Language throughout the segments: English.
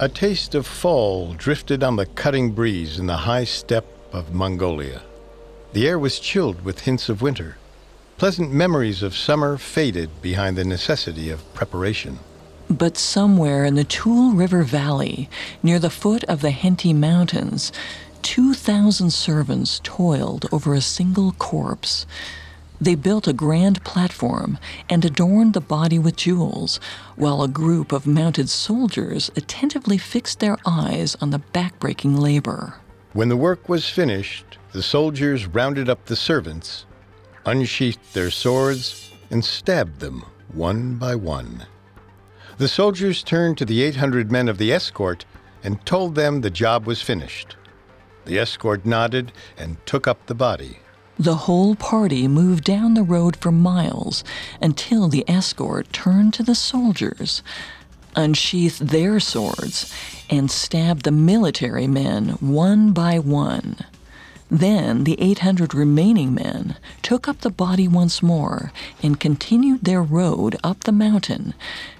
A taste of fall drifted on the cutting breeze in the high steppe of Mongolia. The air was chilled with hints of winter. Pleasant memories of summer faded behind the necessity of preparation. But somewhere in the Tuul River Valley, near the foot of the Henty Mountains, 2,000 servants toiled over a single corpse. They built a grand platform and adorned the body with jewels, while a group of mounted soldiers attentively fixed their eyes on the backbreaking labor. When the work was finished, the soldiers rounded up the servants, unsheathed their swords, and stabbed them one by one. The soldiers turned to the 800 men of the escort and told them the job was finished. The escort nodded and took up the body. The whole party moved down the road for miles until the escort turned to the soldiers, unsheathed their swords, and stabbed the military men one by one. Then the 800 remaining men took up the body once more and continued their road up the mountain,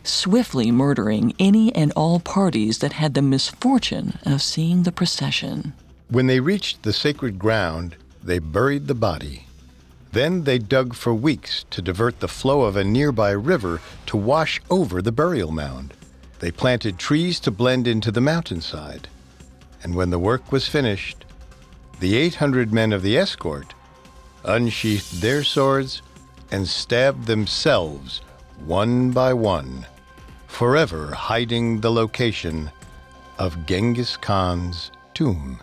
swiftly murdering any and all parties that had the misfortune of seeing the procession. When they reached the sacred ground, they buried the body. Then they dug for weeks to divert the flow of a nearby river to wash over the burial mound. They planted trees to blend into the mountainside. And when the work was finished, the 800 men of the escort unsheathed their swords and stabbed themselves one by one, forever hiding the location of Genghis Khan's tomb.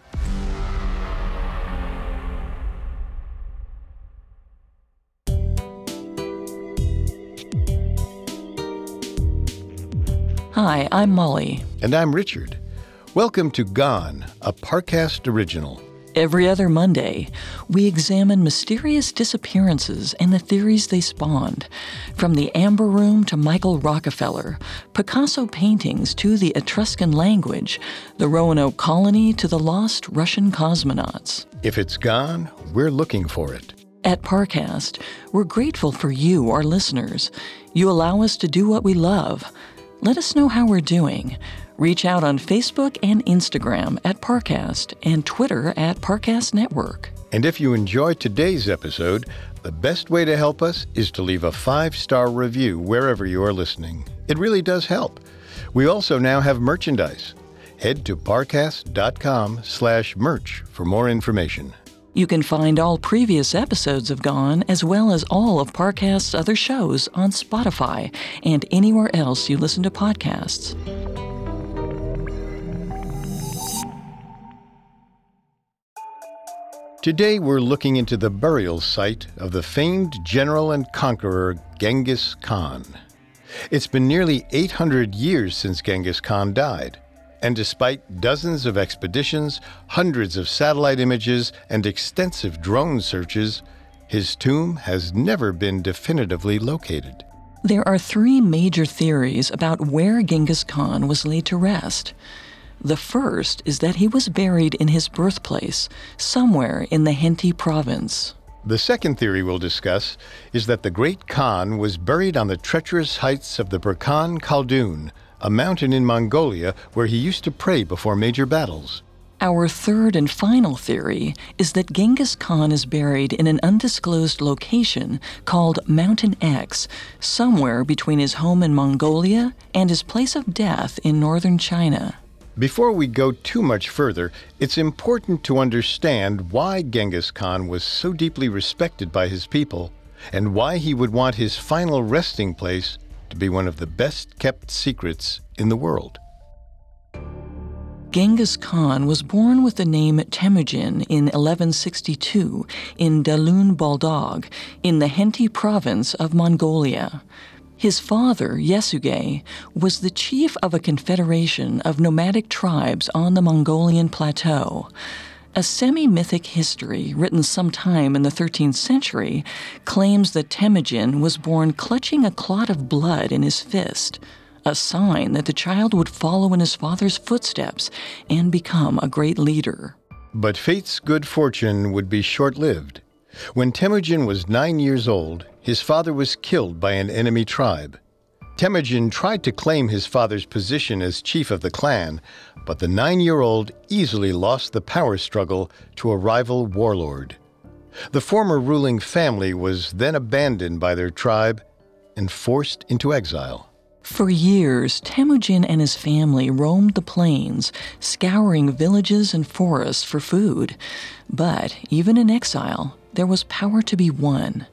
Hi, I'm Molly. And I'm Richard. Welcome to Gone, a Parcast original. Every other Monday, we examine mysterious disappearances and the theories they spawned. From the Amber Room to Michael Rockefeller, Picasso paintings to the Etruscan language, the Roanoke colony to the lost Russian cosmonauts. If it's gone, we're looking for it. At Parcast, we're grateful for you, our listeners. You allow us to do what we love. Let us know how we're doing. Reach out on Facebook and Instagram at Parcast and Twitter at Parcast Network. And if you enjoyed today's episode, the best way to help us is to leave a five star review wherever you are listening. It really does help. We also now have merchandise. Head to parcast.com slash merch for more information. You can find all previous episodes of Gone, as well as all of Parcast's other shows, on Spotify and anywhere else you listen to podcasts. Today we're looking into the burial site of the famed general and conqueror Genghis Khan. It's been nearly 800 years since Genghis Khan died, and despite dozens of expeditions, hundreds of satellite images, and extensive drone searches, his tomb has never been definitively located. There are three major theories about where Genghis Khan was laid to rest. The first is that he was buried in his birthplace, somewhere in the Henty province. The second theory we'll discuss is that the great Khan was buried on the treacherous heights of the Burkhan Khaldun, a mountain in Mongolia where he used to pray before major battles. Our third and final theory is that Genghis Khan is buried in an undisclosed location called Mountain X, somewhere between his home in Mongolia and his place of death in northern China. Before we go too much further, it's important to understand why Genghis Khan was so deeply respected by his people and why he would want his final resting place to be one of the best kept secrets in the world. Genghis Khan was born with the name Temujin in 1162 in Dalun Boldog in the Henty province of Mongolia. His father, Yesuge, was the chief of a confederation of nomadic tribes on the Mongolian plateau. A semi mythic history written sometime in the 13th century claims that Temujin was born clutching a clot of blood in his fist, a sign that the child would follow in his father's footsteps and become a great leader. But fate's good fortune would be short lived. When Temujin was nine years old, his father was killed by an enemy tribe. Temujin tried to claim his father's position as chief of the clan, but the nine year old easily lost the power struggle to a rival warlord. The former ruling family was then abandoned by their tribe and forced into exile. For years, Temujin and his family roamed the plains, scouring villages and forests for food. But even in exile, there was power to be won.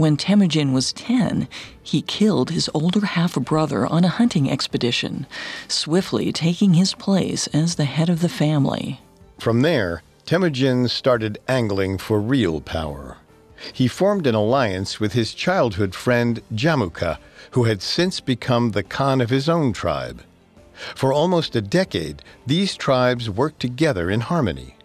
When Temujin was 10, he killed his older half brother on a hunting expedition, swiftly taking his place as the head of the family. From there, Temujin started angling for real power. He formed an alliance with his childhood friend Jamuka, who had since become the Khan of his own tribe. For almost a decade, these tribes worked together in harmony.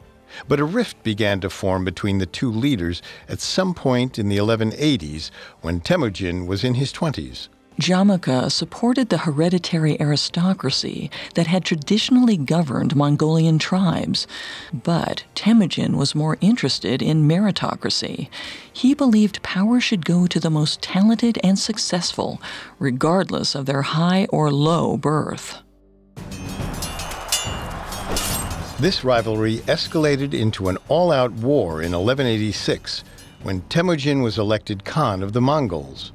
But a rift began to form between the two leaders at some point in the 1180s when Temujin was in his 20s. Jamuka supported the hereditary aristocracy that had traditionally governed Mongolian tribes, but Temujin was more interested in meritocracy. He believed power should go to the most talented and successful, regardless of their high or low birth. This rivalry escalated into an all out war in 1186 when Temujin was elected Khan of the Mongols.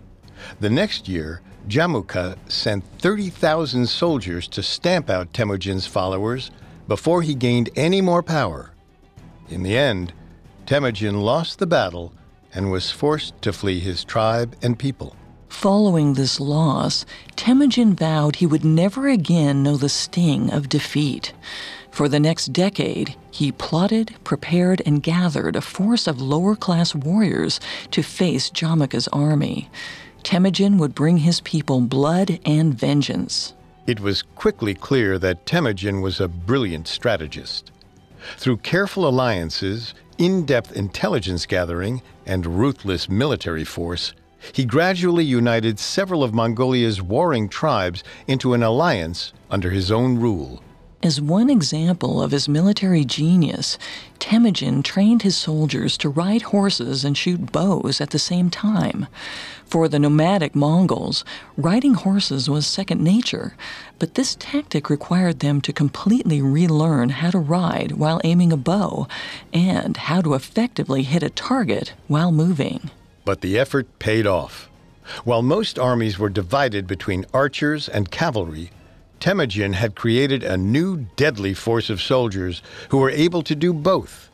The next year, Jamuka sent 30,000 soldiers to stamp out Temujin's followers before he gained any more power. In the end, Temujin lost the battle and was forced to flee his tribe and people. Following this loss, Temujin vowed he would never again know the sting of defeat. For the next decade, he plotted, prepared, and gathered a force of lower class warriors to face Jamuka's army. Temujin would bring his people blood and vengeance. It was quickly clear that Temujin was a brilliant strategist. Through careful alliances, in depth intelligence gathering, and ruthless military force, he gradually united several of Mongolia's warring tribes into an alliance under his own rule. As one example of his military genius, Temujin trained his soldiers to ride horses and shoot bows at the same time. For the nomadic Mongols, riding horses was second nature, but this tactic required them to completely relearn how to ride while aiming a bow and how to effectively hit a target while moving. But the effort paid off. While most armies were divided between archers and cavalry, Temujin had created a new deadly force of soldiers who were able to do both.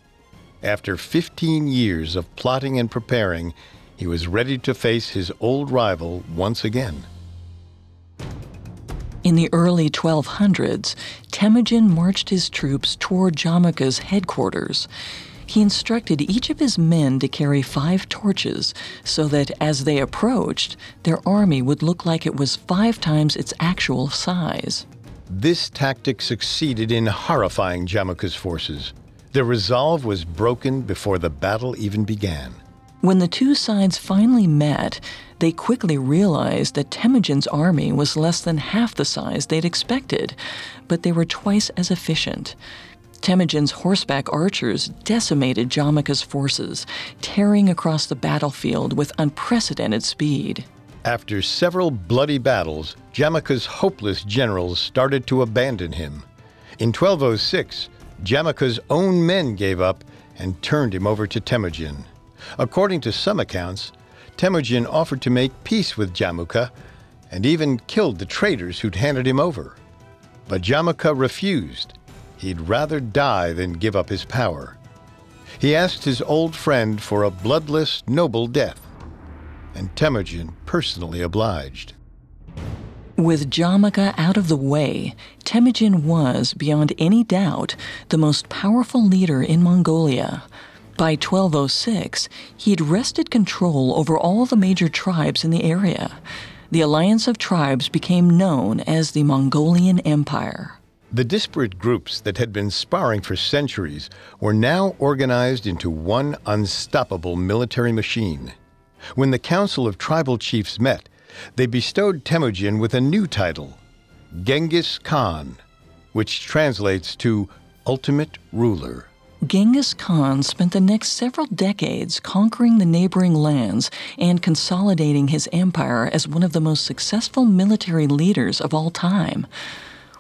After 15 years of plotting and preparing, he was ready to face his old rival once again. In the early 1200s, Temujin marched his troops toward Jamuka's headquarters he instructed each of his men to carry five torches so that as they approached, their army would look like it was five times its actual size. This tactic succeeded in horrifying Jamuka's forces. Their resolve was broken before the battle even began. When the two sides finally met, they quickly realized that Temujin's army was less than half the size they'd expected, but they were twice as efficient. Temujin's horseback archers decimated Jamuka's forces, tearing across the battlefield with unprecedented speed. After several bloody battles, Jamuka's hopeless generals started to abandon him. In 1206, Jamuka's own men gave up and turned him over to Temujin. According to some accounts, Temujin offered to make peace with Jamuka and even killed the traitors who'd handed him over. But Jamuka refused He'd rather die than give up his power. He asked his old friend for a bloodless, noble death, and Temujin personally obliged. With Jamuka out of the way, Temujin was, beyond any doubt, the most powerful leader in Mongolia. By 1206, he had wrested control over all the major tribes in the area. The alliance of tribes became known as the Mongolian Empire. The disparate groups that had been sparring for centuries were now organized into one unstoppable military machine. When the Council of Tribal Chiefs met, they bestowed Temujin with a new title, Genghis Khan, which translates to Ultimate Ruler. Genghis Khan spent the next several decades conquering the neighboring lands and consolidating his empire as one of the most successful military leaders of all time.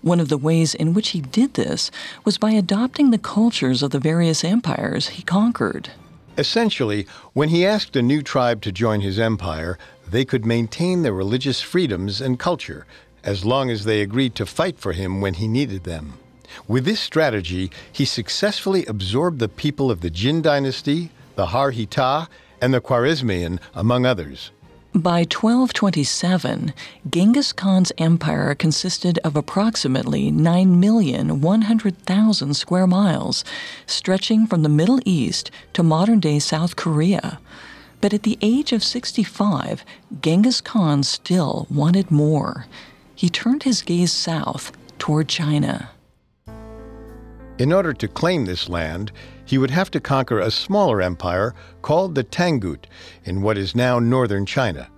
One of the ways in which he did this was by adopting the cultures of the various empires he conquered. Essentially, when he asked a new tribe to join his empire, they could maintain their religious freedoms and culture as long as they agreed to fight for him when he needed them. With this strategy, he successfully absorbed the people of the Jin dynasty, the Kara Khitai, and the Khwarezmian, among others. By 1227, Genghis Khan's empire consisted of approximately 9,100,000 square miles, stretching from the Middle East to modern day South Korea. But at the age of 65, Genghis Khan still wanted more. He turned his gaze south toward China. In order to claim this land, he would have to conquer a smaller empire called the Tangut in what is now northern China.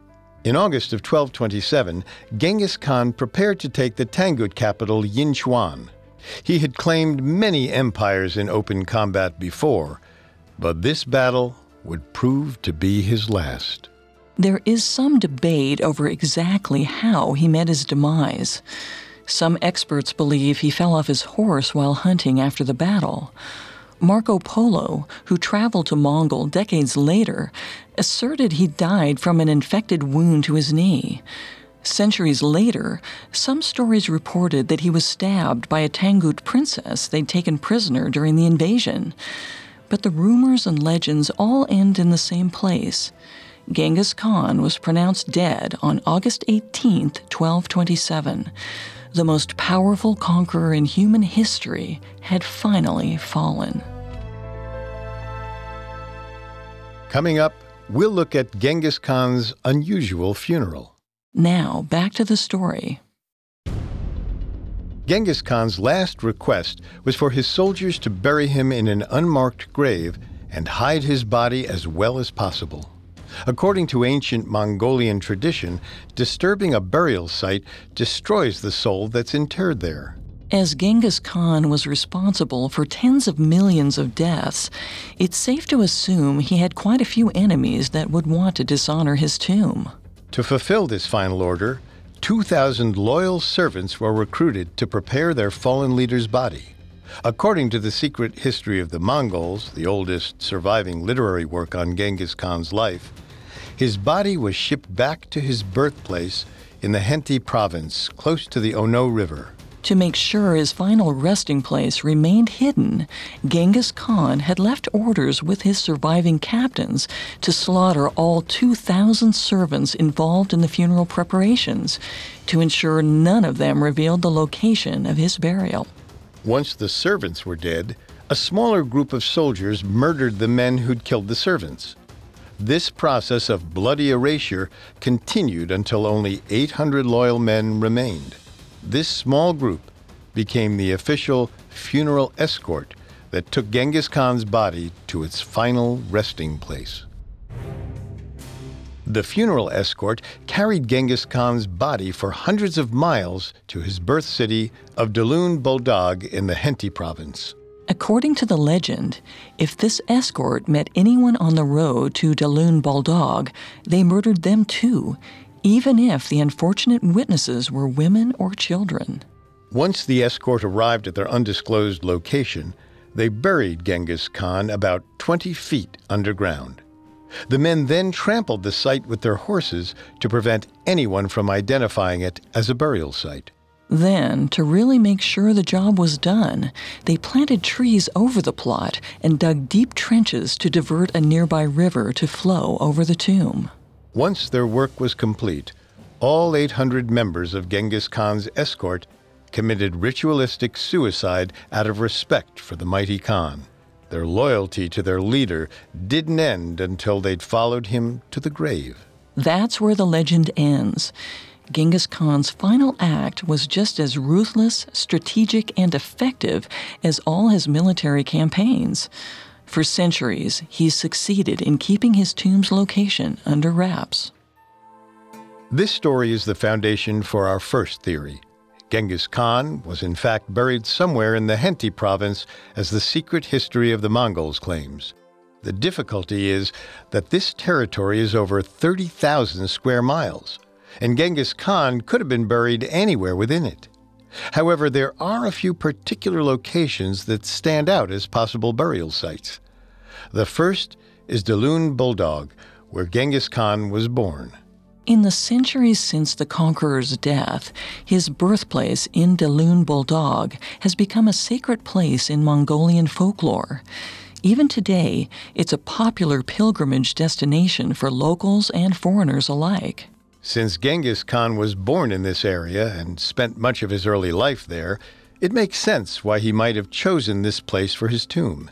In August of 1227, Genghis Khan prepared to take the Tangut capital Yinchuan. He had claimed many empires in open combat before, but this battle would prove to be his last. There is some debate over exactly how he met his demise. Some experts believe he fell off his horse while hunting after the battle. Marco Polo, who traveled to Mongol decades later, asserted he died from an infected wound to his knee. Centuries later, some stories reported that he was stabbed by a Tangut princess they'd taken prisoner during the invasion. But the rumors and legends all end in the same place. Genghis Khan was pronounced dead on August 18, 1227 the most powerful conqueror in human history, had finally fallen. Coming up, we'll look at Genghis Khan's unusual funeral. Now, back to the story. Genghis Khan's last request was for his soldiers to bury him in an unmarked grave and hide his body as well as possible. According to ancient Mongolian tradition, disturbing a burial site destroys the soul that's interred there. As Genghis Khan was responsible for tens of millions of deaths, it's safe to assume he had quite a few enemies that would want to dishonor his tomb. To fulfill this final order, 2,000 loyal servants were recruited to prepare their fallen leader's body. According to the secret history of the Mongols, the oldest surviving literary work on Genghis Khan's life, his body was shipped back to his birthplace in the Henty province, close to the Onon River. To make sure his final resting place remained hidden, Genghis Khan had left orders with his surviving captains to slaughter all 2,000 servants involved in the funeral preparations to ensure none of them revealed the location of his burial. Once the servants were dead, a smaller group of soldiers murdered the men who'd killed the servants. This process of bloody erasure continued until only 800 loyal men remained. This small group became the official funeral escort that took Genghis Khan's body to its final resting place. The funeral escort carried Genghis Khan's body for hundreds of miles to his birth city of Dalun Boldog in the Henty province. According to the legend, if this escort met anyone on the road to Dalun Boldog, they murdered them too, even if the unfortunate witnesses were women or children. Once the escort arrived at their undisclosed location, they buried Genghis Khan about 20 feet underground. The men then trampled the site with their horses to prevent anyone from identifying it as a burial site. Then, to really make sure the job was done, they planted trees over the plot and dug deep trenches to divert a nearby river to flow over the tomb. Once their work was complete, all 800 members of Genghis Khan's escort committed ritualistic suicide out of respect for the mighty Khan. Their loyalty to their leader didn't end until they'd followed him to the grave. That's where the legend ends. Genghis Khan's final act was just as ruthless, strategic, and effective as all his military campaigns. For centuries, he succeeded in keeping his tomb's location under wraps. This story is the foundation for our first theory. Genghis Khan was in fact buried somewhere in the Henti province, as the secret history of the Mongols claims. The difficulty is that this territory is over 30,000 square miles, and Genghis Khan could have been buried anywhere within it. However, there are a few particular locations that stand out as possible burial sites. The first is Dalun Boldog, where Genghis Khan was born. In the centuries since the conqueror's death, his birthplace in Dalun Boldog has become a sacred place in Mongolian folklore. Even today, it's a popular pilgrimage destination for locals and foreigners alike. Since Genghis Khan was born in this area and spent much of his early life there, it makes sense why he might have chosen this place for his tomb.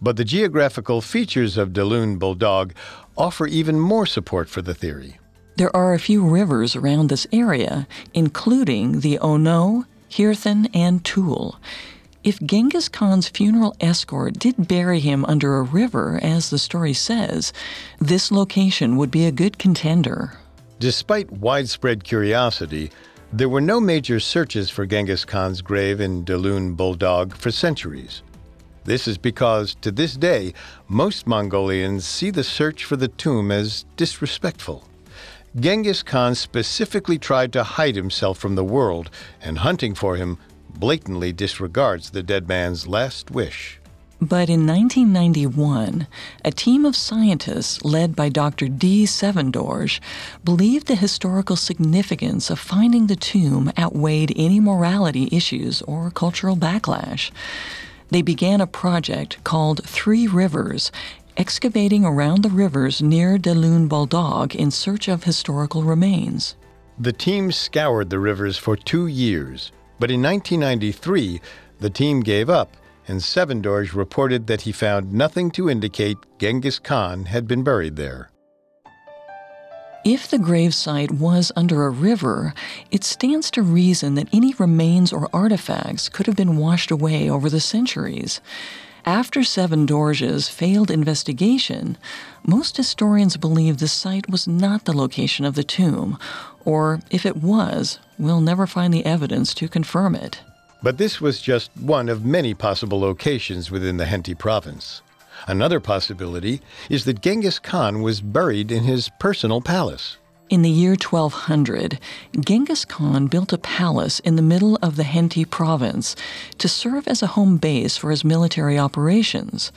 But the geographical features of Dalun Boldog offer even more support for the theory. There are a few rivers around this area, including the Onon, Hirthan, and Tuul. If Genghis Khan's funeral escort did bury him under a river, as the story says, this location would be a good contender. Despite widespread curiosity, there were no major searches for Genghis Khan's grave in Dalun Boldog for centuries. This is because, to this day, most Mongolians see the search for the tomb as disrespectful. Genghis Khan specifically tried to hide himself from the world, and hunting for him blatantly disregards the dead man's last wish. But in 1991, a team of scientists led by Dr. D. Tseveendorj believed the historical significance of finding the tomb outweighed any morality issues or cultural backlash. They began a project called Three Rivers, excavating around the rivers near Dalun Boldog in search of historical remains. The team scoured the rivers for two years, but in 1993, the team gave up, and Tseveendorj reported that he found nothing to indicate Genghis Khan had been buried there. If the gravesite was under a river, it stands to reason that any remains or artifacts could have been washed away over the centuries. After Tseveendorj's failed investigation, most historians believe the site was not the location of the tomb, or if it was, we'll never find the evidence to confirm it. But this was just one of many possible locations within the Henti province. Another possibility is that Genghis Khan was buried in his personal palace. In the year 1200, Genghis Khan built a palace in the middle of the Henti province to serve as a home base for his military operations.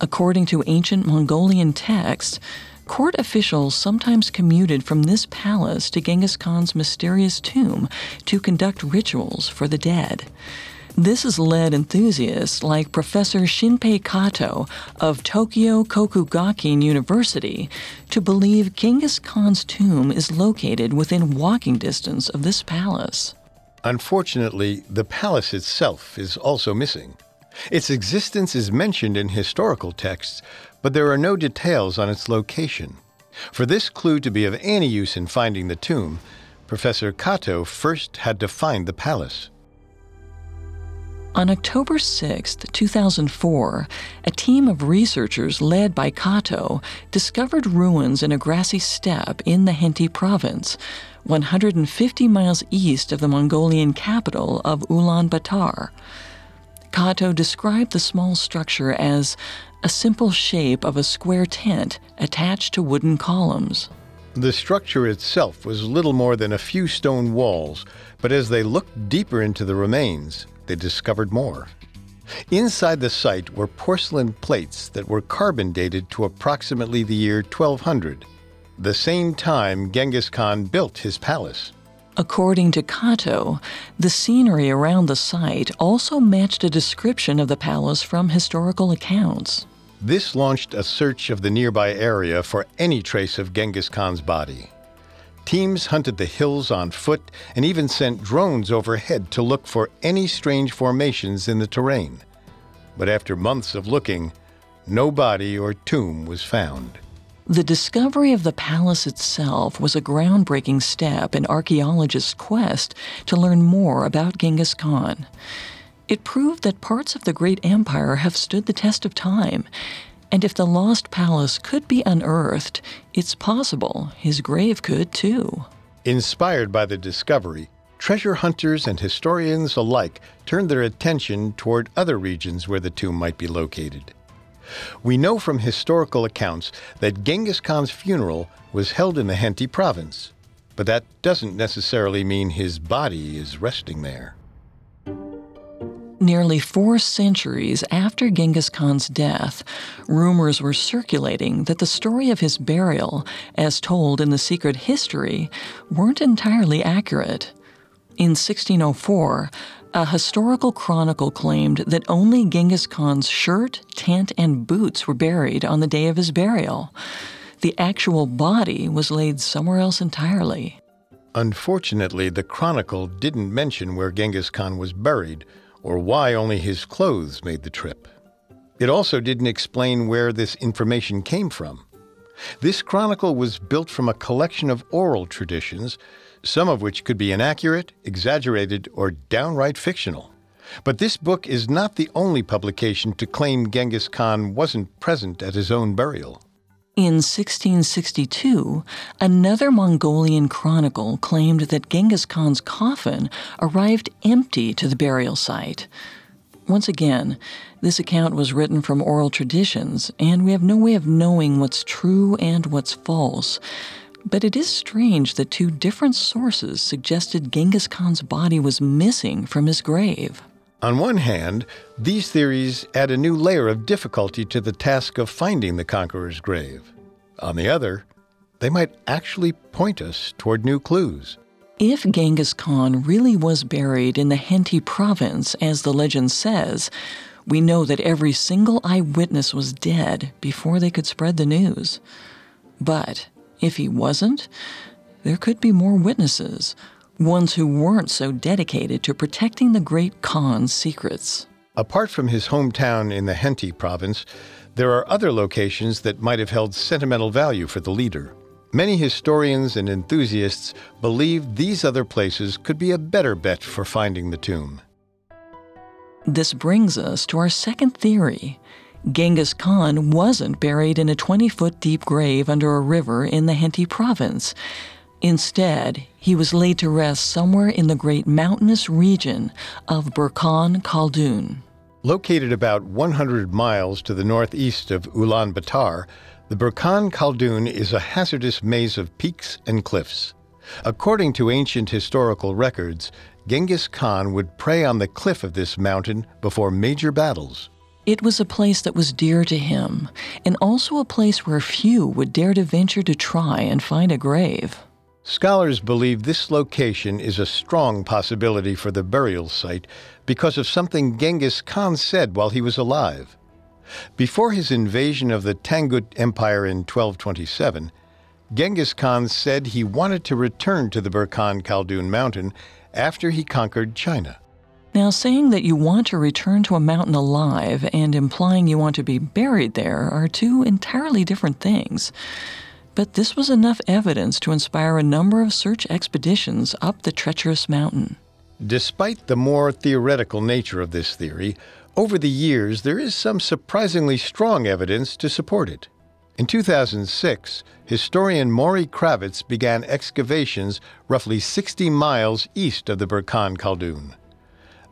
According to ancient Mongolian texts, court officials sometimes commuted from this palace to Genghis Khan's mysterious tomb to conduct rituals for the dead. This has led enthusiasts like Professor Shinpei Kato of Tokyo Kokugakuin University to believe Genghis Khan's tomb is located within walking distance of this palace. Unfortunately, the palace itself is also missing. Its existence is mentioned in historical texts, but there are no details on its location. For this clue to be of any use in finding the tomb, Professor Kato first had to find the palace. On October 6, 2004, a team of researchers led by Kato discovered ruins in a grassy steppe in the Henti province, 150 miles east of the Mongolian capital of Ulaanbaatar. Kato described the small structure as a simple shape of a square tent attached to wooden columns. The structure itself was little more than a few stone walls, but as they looked deeper into the remains, they discovered more. Inside the site were porcelain plates that were carbon dated to approximately the year 1200, the same time Genghis Khan built his palace. According to Kato, the scenery around the site also matched a description of the palace from historical accounts. This launched a search of the nearby area for any trace of Genghis Khan's body. Teams hunted the hills on foot and even sent drones overhead to look for any strange formations in the terrain. But after months of looking, no body or tomb was found. The discovery of the palace itself was a groundbreaking step in archaeologists' quest to learn more about Genghis Khan. It proved that parts of the great empire have stood the test of time and if the lost palace could be unearthed, it's possible his grave could too. Inspired by the discovery, treasure hunters and historians alike turned their attention toward other regions where the tomb might be located. We know from historical accounts that Genghis Khan's funeral was held in the Henty province, but that doesn't necessarily mean his body is resting there. Nearly four centuries after Genghis Khan's death, rumors were circulating that the story of his burial, as told in the secret history, weren't entirely accurate. In 1604, a historical chronicle claimed that only Genghis Khan's shirt, tent, and boots were buried on the day of his burial. The actual body was laid somewhere else entirely. Unfortunately, the chronicle didn't mention where Genghis Khan was buried or why only his clothes made the trip. It also didn't explain where this information came from. This chronicle was built from a collection of oral traditions some of which could be inaccurate, exaggerated, or downright fictional. But this book is not the only publication to claim Genghis Khan wasn't present at his own burial. In 1662, another Mongolian chronicle claimed that Genghis Khan's coffin arrived empty to the burial site. Once again, this account was written from oral traditions, and we have no way of knowing what's true and what's false. But it is strange that two different sources suggested Genghis Khan's body was missing from his grave. On one hand, these theories add a new layer of difficulty to the task of finding the conqueror's grave. On the other, they might actually point us toward new clues. If Genghis Khan really was buried in the Henty province, as the legend says, we know that every single eyewitness was dead before they could spread the news. But if he wasn't, there could be more witnesses, ones who weren't so dedicated to protecting the great Khan's secrets. Apart from his hometown in the Henty province, there are other locations that might have held sentimental value for the leader. Many historians and enthusiasts believe these other places could be a better bet for finding the tomb. This brings us to our second theory Genghis Khan wasn't buried in a 20 foot deep grave under a river in the Henty province. Instead, he was laid to rest somewhere in the great mountainous region of Burkhan Khaldun. Located about 100 miles to the northeast of Ulaanbaatar, the Burkhan Khaldun is a hazardous maze of peaks and cliffs. According to ancient historical records, Genghis Khan would pray on the cliff of this mountain before major battles. It was a place that was dear to him, and also a place where few would dare to venture to try and find a grave. Scholars believe this location is a strong possibility for the burial site because of something Genghis Khan said while he was alive. Before his invasion of the Tangut Empire in 1227, Genghis Khan said he wanted to return to the Burkhan Khaldun mountain after he conquered China. Now, saying that you want to return to a mountain alive and implying you want to be buried there are two entirely different things. But this was enough evidence to inspire a number of search expeditions up the treacherous mountain. Despite the more theoretical nature of this theory, over the years there is some surprisingly strong evidence to support it. In 2006, historian Maury Kravitz began excavations roughly 60 miles east of the Burkhan Khaldun.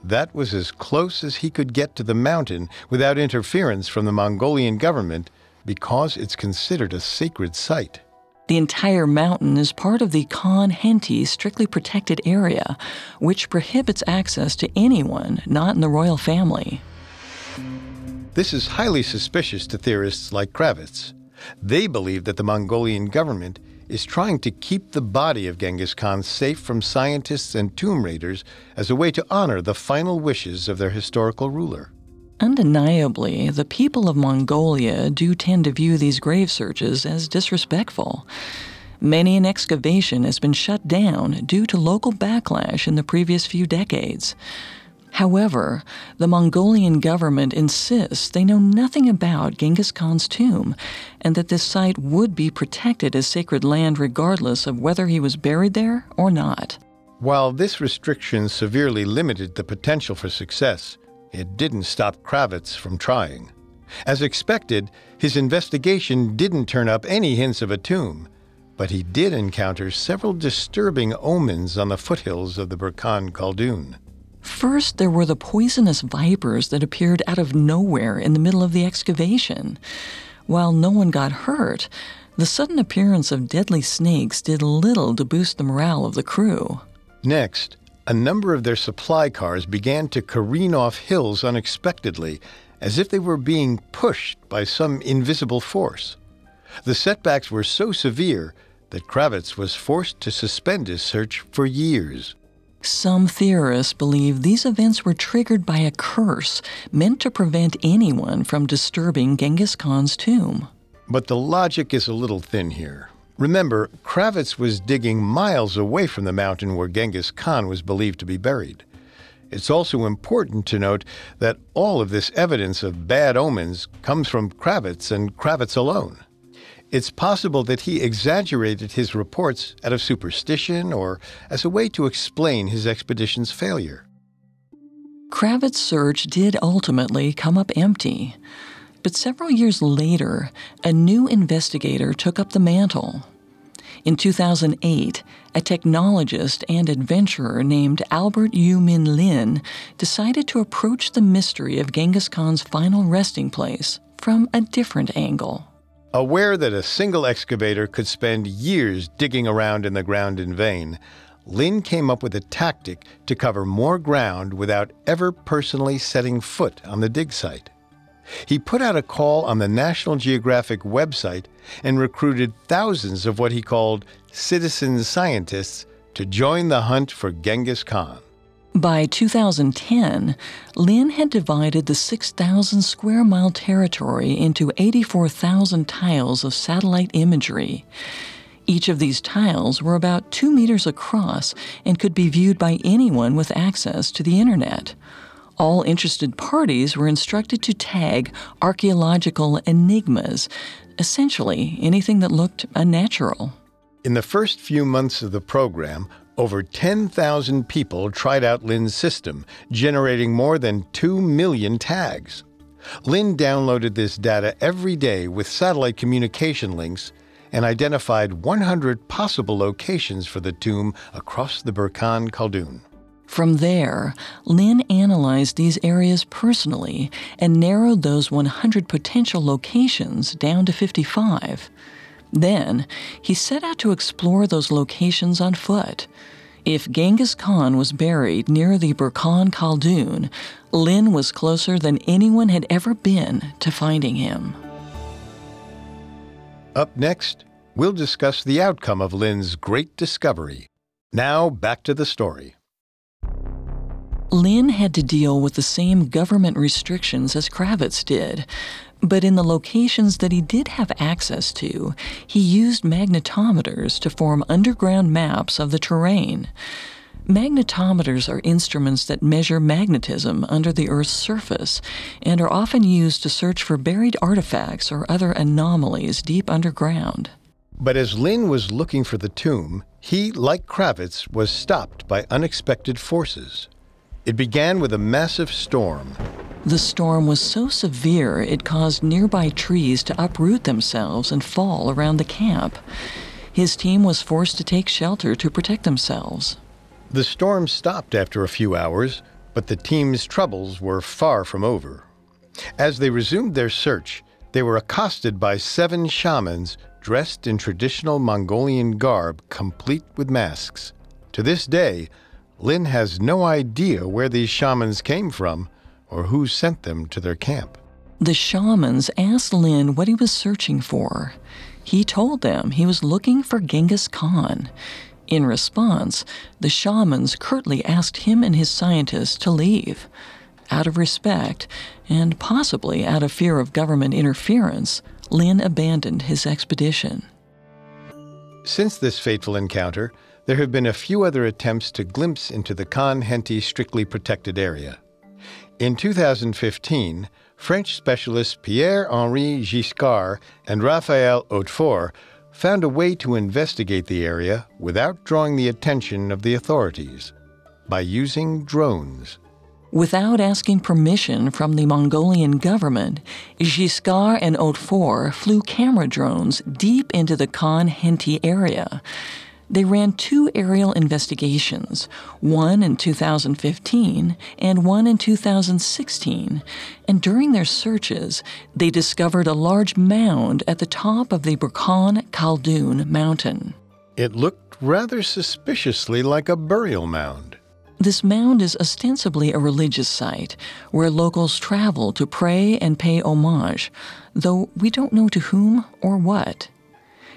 That was as close as he could get to the mountain without interference from the Mongolian government because it's considered a sacred site. The entire mountain is part of the Khan Henty strictly protected area, which prohibits access to anyone not in the royal family. This is highly suspicious to theorists like Kravitz. They believe that the Mongolian government is trying to keep the body of Genghis Khan safe from scientists and tomb raiders as a way to honor the final wishes of their historical ruler. Undeniably, the people of Mongolia do tend to view these grave searches as disrespectful. Many an excavation has been shut down due to local backlash in the previous few decades. However, the Mongolian government insists they know nothing about Genghis Khan's tomb and that this site would be protected as sacred land regardless of whether he was buried there or not. While this restriction severely limited the potential for success, it didn't stop Kravitz from trying. As expected, his investigation didn't turn up any hints of a tomb, but he did encounter several disturbing omens on the foothills of the Burkhan Khaldun. First, there were the poisonous vipers that appeared out of nowhere in the middle of the excavation. While no one got hurt, the sudden appearance of deadly snakes did little to boost the morale of the crew. Next, a number of their supply cars began to careen off hills unexpectedly, as if they were being pushed by some invisible force. The setbacks were so severe that Kravitz was forced to suspend his search for years. Some theorists believe these events were triggered by a curse meant to prevent anyone from disturbing Genghis Khan's tomb. But the logic is a little thin here. Remember, Kravitz was digging miles away from the mountain where Genghis Khan was believed to be buried. It's also important to note that all of this evidence of bad omens comes from Kravitz and Kravitz alone. It's possible that he exaggerated his reports out of superstition or as a way to explain his expedition's failure. Kravitz's search did ultimately come up empty. But several years later, a new investigator took up the mantle. In 2008, a technologist and adventurer named Albert Yu Min Lin decided to approach the mystery of Genghis Khan's final resting place from a different angle. Aware that a single excavator could spend years digging around in the ground in vain, Lin came up with a tactic to cover more ground without ever personally setting foot on the dig site. He put out a call on the National Geographic website and recruited thousands of what he called citizen scientists to join the hunt for Genghis Khan. By 2010, Lin had divided the 6,000 square mile territory into 84,000 tiles of satellite imagery. Each of these tiles were about two meters across and could be viewed by anyone with access to the internet. All interested parties were instructed to tag archaeological enigmas, essentially anything that looked unnatural. In the first few months of the program, over 10,000 people tried out Lin's system, generating more than 2 million tags. Lin downloaded this data every day with satellite communication links and identified 100 possible locations for the tomb across the Burkhan Khaldun. From there, Lin analyzed these areas personally and narrowed those 100 potential locations down to 55. Then, he set out to explore those locations on foot. If Genghis Khan was buried near the Burkhan Khaldun, Lin was closer than anyone had ever been to finding him. Up next, we'll discuss the outcome of Lin's great discovery. Now, back to the story. Lin had to deal with the same government restrictions as Kravitz did, but in the locations that he did have access to, he used magnetometers to form underground maps of the terrain. Magnetometers are instruments that measure magnetism under the Earth's surface and are often used to search for buried artifacts or other anomalies deep underground. But as Lin was looking for the tomb, he, like Kravitz, was stopped by unexpected forces. It began with a massive storm. The storm was so severe it caused nearby trees to uproot themselves and fall around the camp. His team was forced to take shelter to protect themselves. The storm stopped after a few hours, but the team's troubles were far from over. As they resumed their search, they were accosted by seven shamans dressed in traditional Mongolian garb, complete with masks. To this day, Lin has no idea where these shamans came from or who sent them to their camp. The shamans asked Lin what he was searching for. He told them he was looking for Genghis Khan. In response, the shamans curtly asked him and his scientists to leave. Out of respect, and possibly out of fear of government interference, Lin abandoned his expedition. Since this fateful encounter, there have been a few other attempts to glimpse into the Khan Henti strictly protected area. In 2015, French specialists Pierre Henri Giscard and Raphael Hautefort found a way to investigate the area without drawing the attention of the authorities by using drones. Without asking permission from the Mongolian government, Giscard and Hautefort flew camera drones deep into the Khan Henti area. They ran two aerial investigations, one in 2015 and one in 2016, and during their searches, they discovered a large mound at the top of the Burkhan Khaldun mountain. It looked rather suspiciously like a burial mound. This mound is ostensibly a religious site where locals travel to pray and pay homage, though we don't know to whom or what.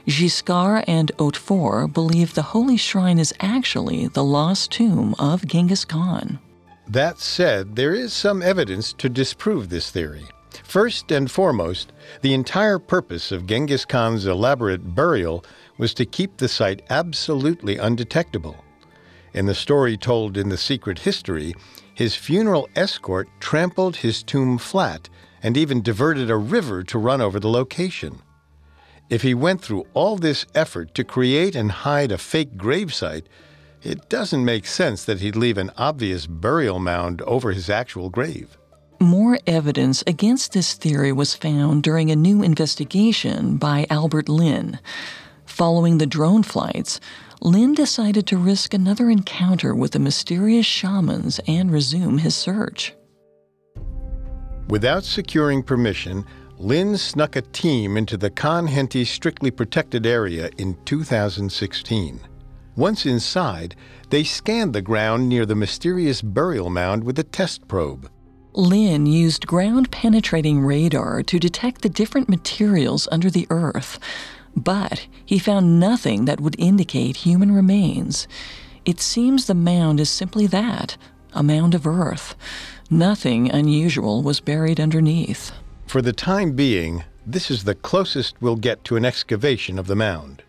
Giscard and Hautefort believe the holy shrine is actually the lost tomb of Genghis Khan. That said, there is some evidence to disprove this theory. First and foremost, the entire purpose of Genghis Khan's elaborate burial was to keep the site absolutely undetectable. In the story told in The Secret History, his funeral escort trampled his tomb flat and even diverted a river to run over the location. If he went through all this effort to create and hide a fake gravesite, it doesn't make sense that he'd leave an obvious burial mound over his actual grave. More evidence against this theory was found during a new investigation by Albert Lin. Following the drone flights, Lin decided to risk another encounter with the mysterious shamans and resume his search. Without securing permission, Lin snuck a team into the Khan Khentii strictly protected area in 2016. Once inside, they scanned the ground near the mysterious burial mound with a test probe. Lin used ground penetrating radar to detect the different materials under the earth, but he found nothing that would indicate human remains. It seems the mound is simply that a mound of earth. Nothing unusual was buried underneath. For the time being, this is the closest we'll get to an excavation of the mound.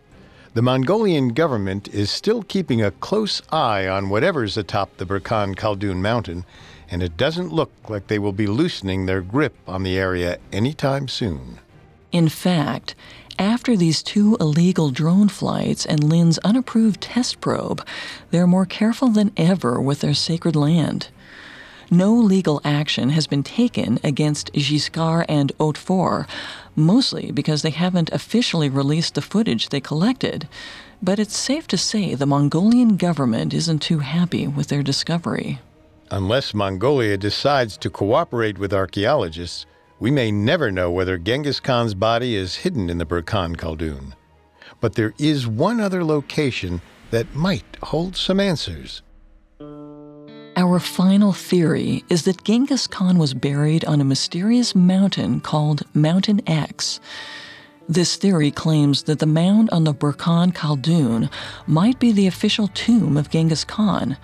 The Mongolian government is still keeping a close eye on whatever's atop the Burkhan Khaldun mountain, and it doesn't look like they will be loosening their grip on the area anytime soon. In fact, after these two illegal drone flights and Lin's unapproved test probe, they're more careful than ever with their sacred land. No legal action has been taken against Giscard and Hautefort, mostly because they haven't officially released the footage they collected. But it's safe to say the Mongolian government isn't too happy with their discovery. Unless Mongolia decides to cooperate with archaeologists, we may never know whether Genghis Khan's body is hidden in the Burkhan Khaldun. But there is one other location that might hold some answers. Our final theory is that Genghis Khan was buried on a mysterious mountain called Mountain X. This theory claims that the mound on the Burkhan Khaldun might be the official tomb of Genghis Khan,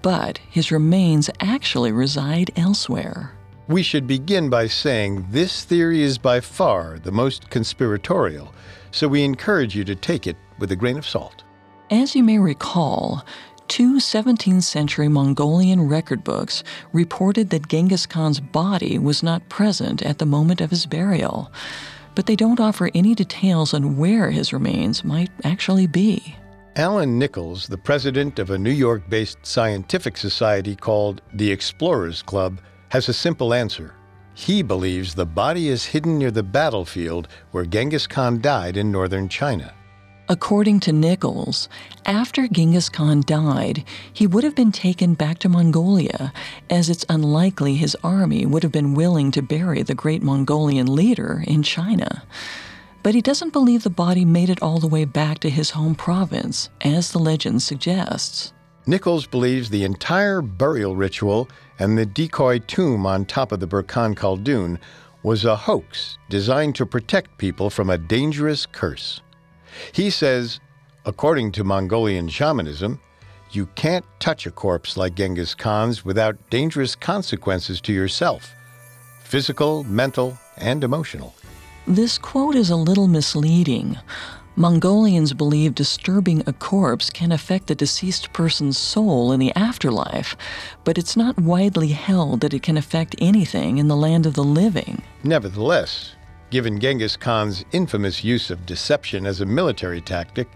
but his remains actually reside elsewhere. We should begin by saying this theory is by far the most conspiratorial, so we encourage you to take it with a grain of salt. As you may recall, two 17th century Mongolian record books reported that Genghis Khan's body was not present at the moment of his burial, but they don't offer any details on where his remains might actually be. Alan Nichols, the president of a New York based scientific society called the Explorers Club, has a simple answer. He believes the body is hidden near the battlefield where Genghis Khan died in northern China. According to Nichols, after Genghis Khan died, he would have been taken back to Mongolia, as it's unlikely his army would have been willing to bury the great Mongolian leader in China. But he doesn't believe the body made it all the way back to his home province, as the legend suggests. Nichols believes the entire burial ritual and the decoy tomb on top of the Burkhan Khaldun was a hoax designed to protect people from a dangerous curse. He says, according to Mongolian shamanism, you can't touch a corpse like Genghis Khan's without dangerous consequences to yourself physical, mental, and emotional. This quote is a little misleading. Mongolians believe disturbing a corpse can affect the deceased person's soul in the afterlife, but it's not widely held that it can affect anything in the land of the living. Nevertheless, given Genghis Khan's infamous use of deception as a military tactic,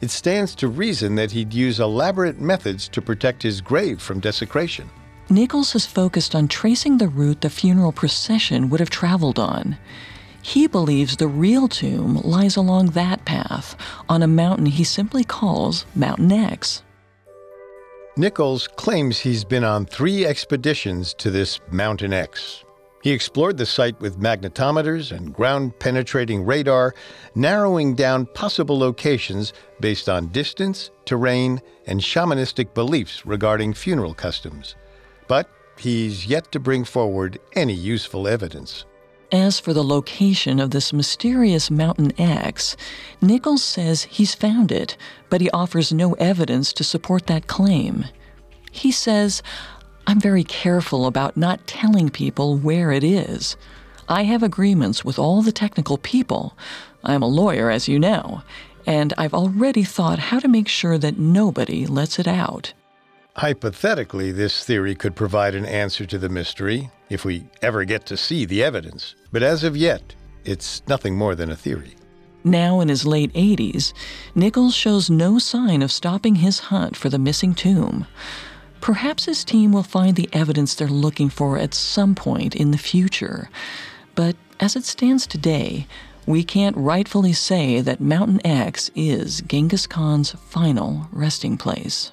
it stands to reason that he'd use elaborate methods to protect his grave from desecration. Nichols has focused on tracing the route the funeral procession would have traveled on. He believes the real tomb lies along that path, on a mountain he simply calls Mountain X. Nichols claims he's been on three expeditions to this Mountain X. He explored the site with magnetometers and ground penetrating radar, narrowing down possible locations based on distance, terrain, and shamanistic beliefs regarding funeral customs. But he's yet to bring forward any useful evidence. As for the location of this mysterious Mountain X, Nichols says he's found it, but he offers no evidence to support that claim. He says, I'm very careful about not telling people where it is. I have agreements with all the technical people. I'm a lawyer, as you know, and I've already thought how to make sure that nobody lets it out. Hypothetically, this theory could provide an answer to the mystery if we ever get to see the evidence. But as of yet, it's nothing more than a theory. Now in his late 80s, Nichols shows no sign of stopping his hunt for the missing tomb. Perhaps his team will find the evidence they're looking for at some point in the future. But as it stands today, we can't rightfully say that Mountain X is Genghis Khan's final resting place.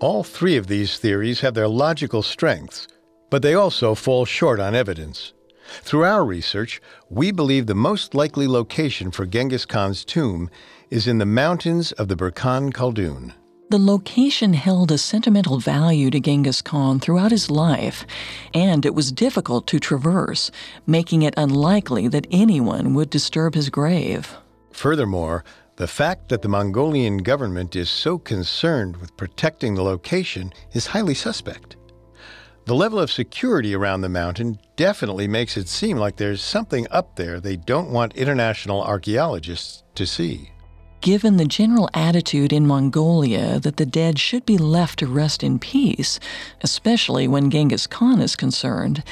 All three of these theories have their logical strengths, but they also fall short on evidence. Through our research, we believe the most likely location for Genghis Khan's tomb is in the mountains of the Burkhan Khaldun. The location held a sentimental value to Genghis Khan throughout his life, and it was difficult to traverse, making it unlikely that anyone would disturb his grave. Furthermore, the fact that the Mongolian government is so concerned with protecting the location is highly suspect. The level of security around the mountain definitely makes it seem like there's something up there they don't want international archaeologists to see. Given the general attitude in Mongolia that the dead should be left to rest in peace, especially when Genghis Khan is concerned,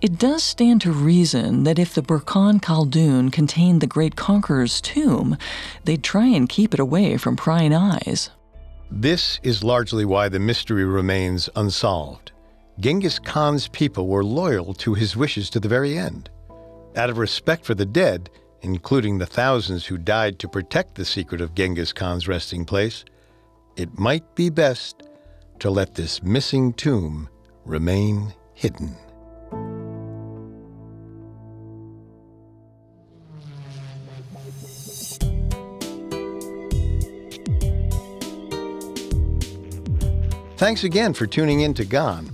it does stand to reason that if the Burkhan Khaldun contained the great conqueror's tomb, they'd try and keep it away from prying eyes. This is largely why the mystery remains unsolved. Genghis Khan's people were loyal to his wishes to the very end. Out of respect for the dead, including the thousands who died to protect the secret of Genghis Khan's resting place, it might be best to let this missing tomb remain hidden. Thanks again for tuning in to Gone.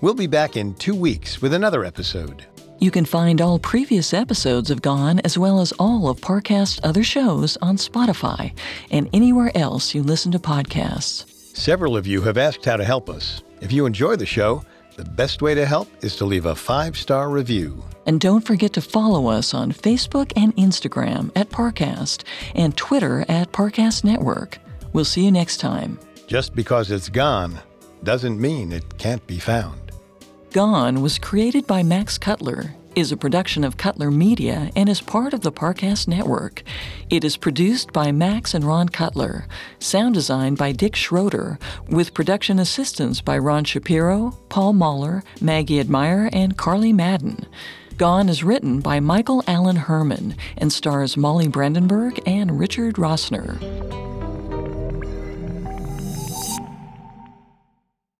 We'll be back in two weeks with another episode. You can find all previous episodes of Gone as well as all of Parcast's other shows on Spotify and anywhere else you listen to podcasts. Several of you have asked how to help us. If you enjoy the show, the best way to help is to leave a five star review. And don't forget to follow us on Facebook and Instagram at Parcast and Twitter at Parcast Network. We'll see you next time. Just because it's gone doesn't mean it can't be found. Gone was created by Max Cutler, is a production of Cutler Media, and is part of the Parcast Network. It is produced by Max and Ron Cutler, sound designed by Dick Schroeder, with production assistance by Ron Shapiro, Paul Mahler, Maggie Admire, and Carly Madden. Gone is written by Michael Allen Herman and stars Molly Brandenburg and Richard Rossner.